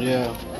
Yeah.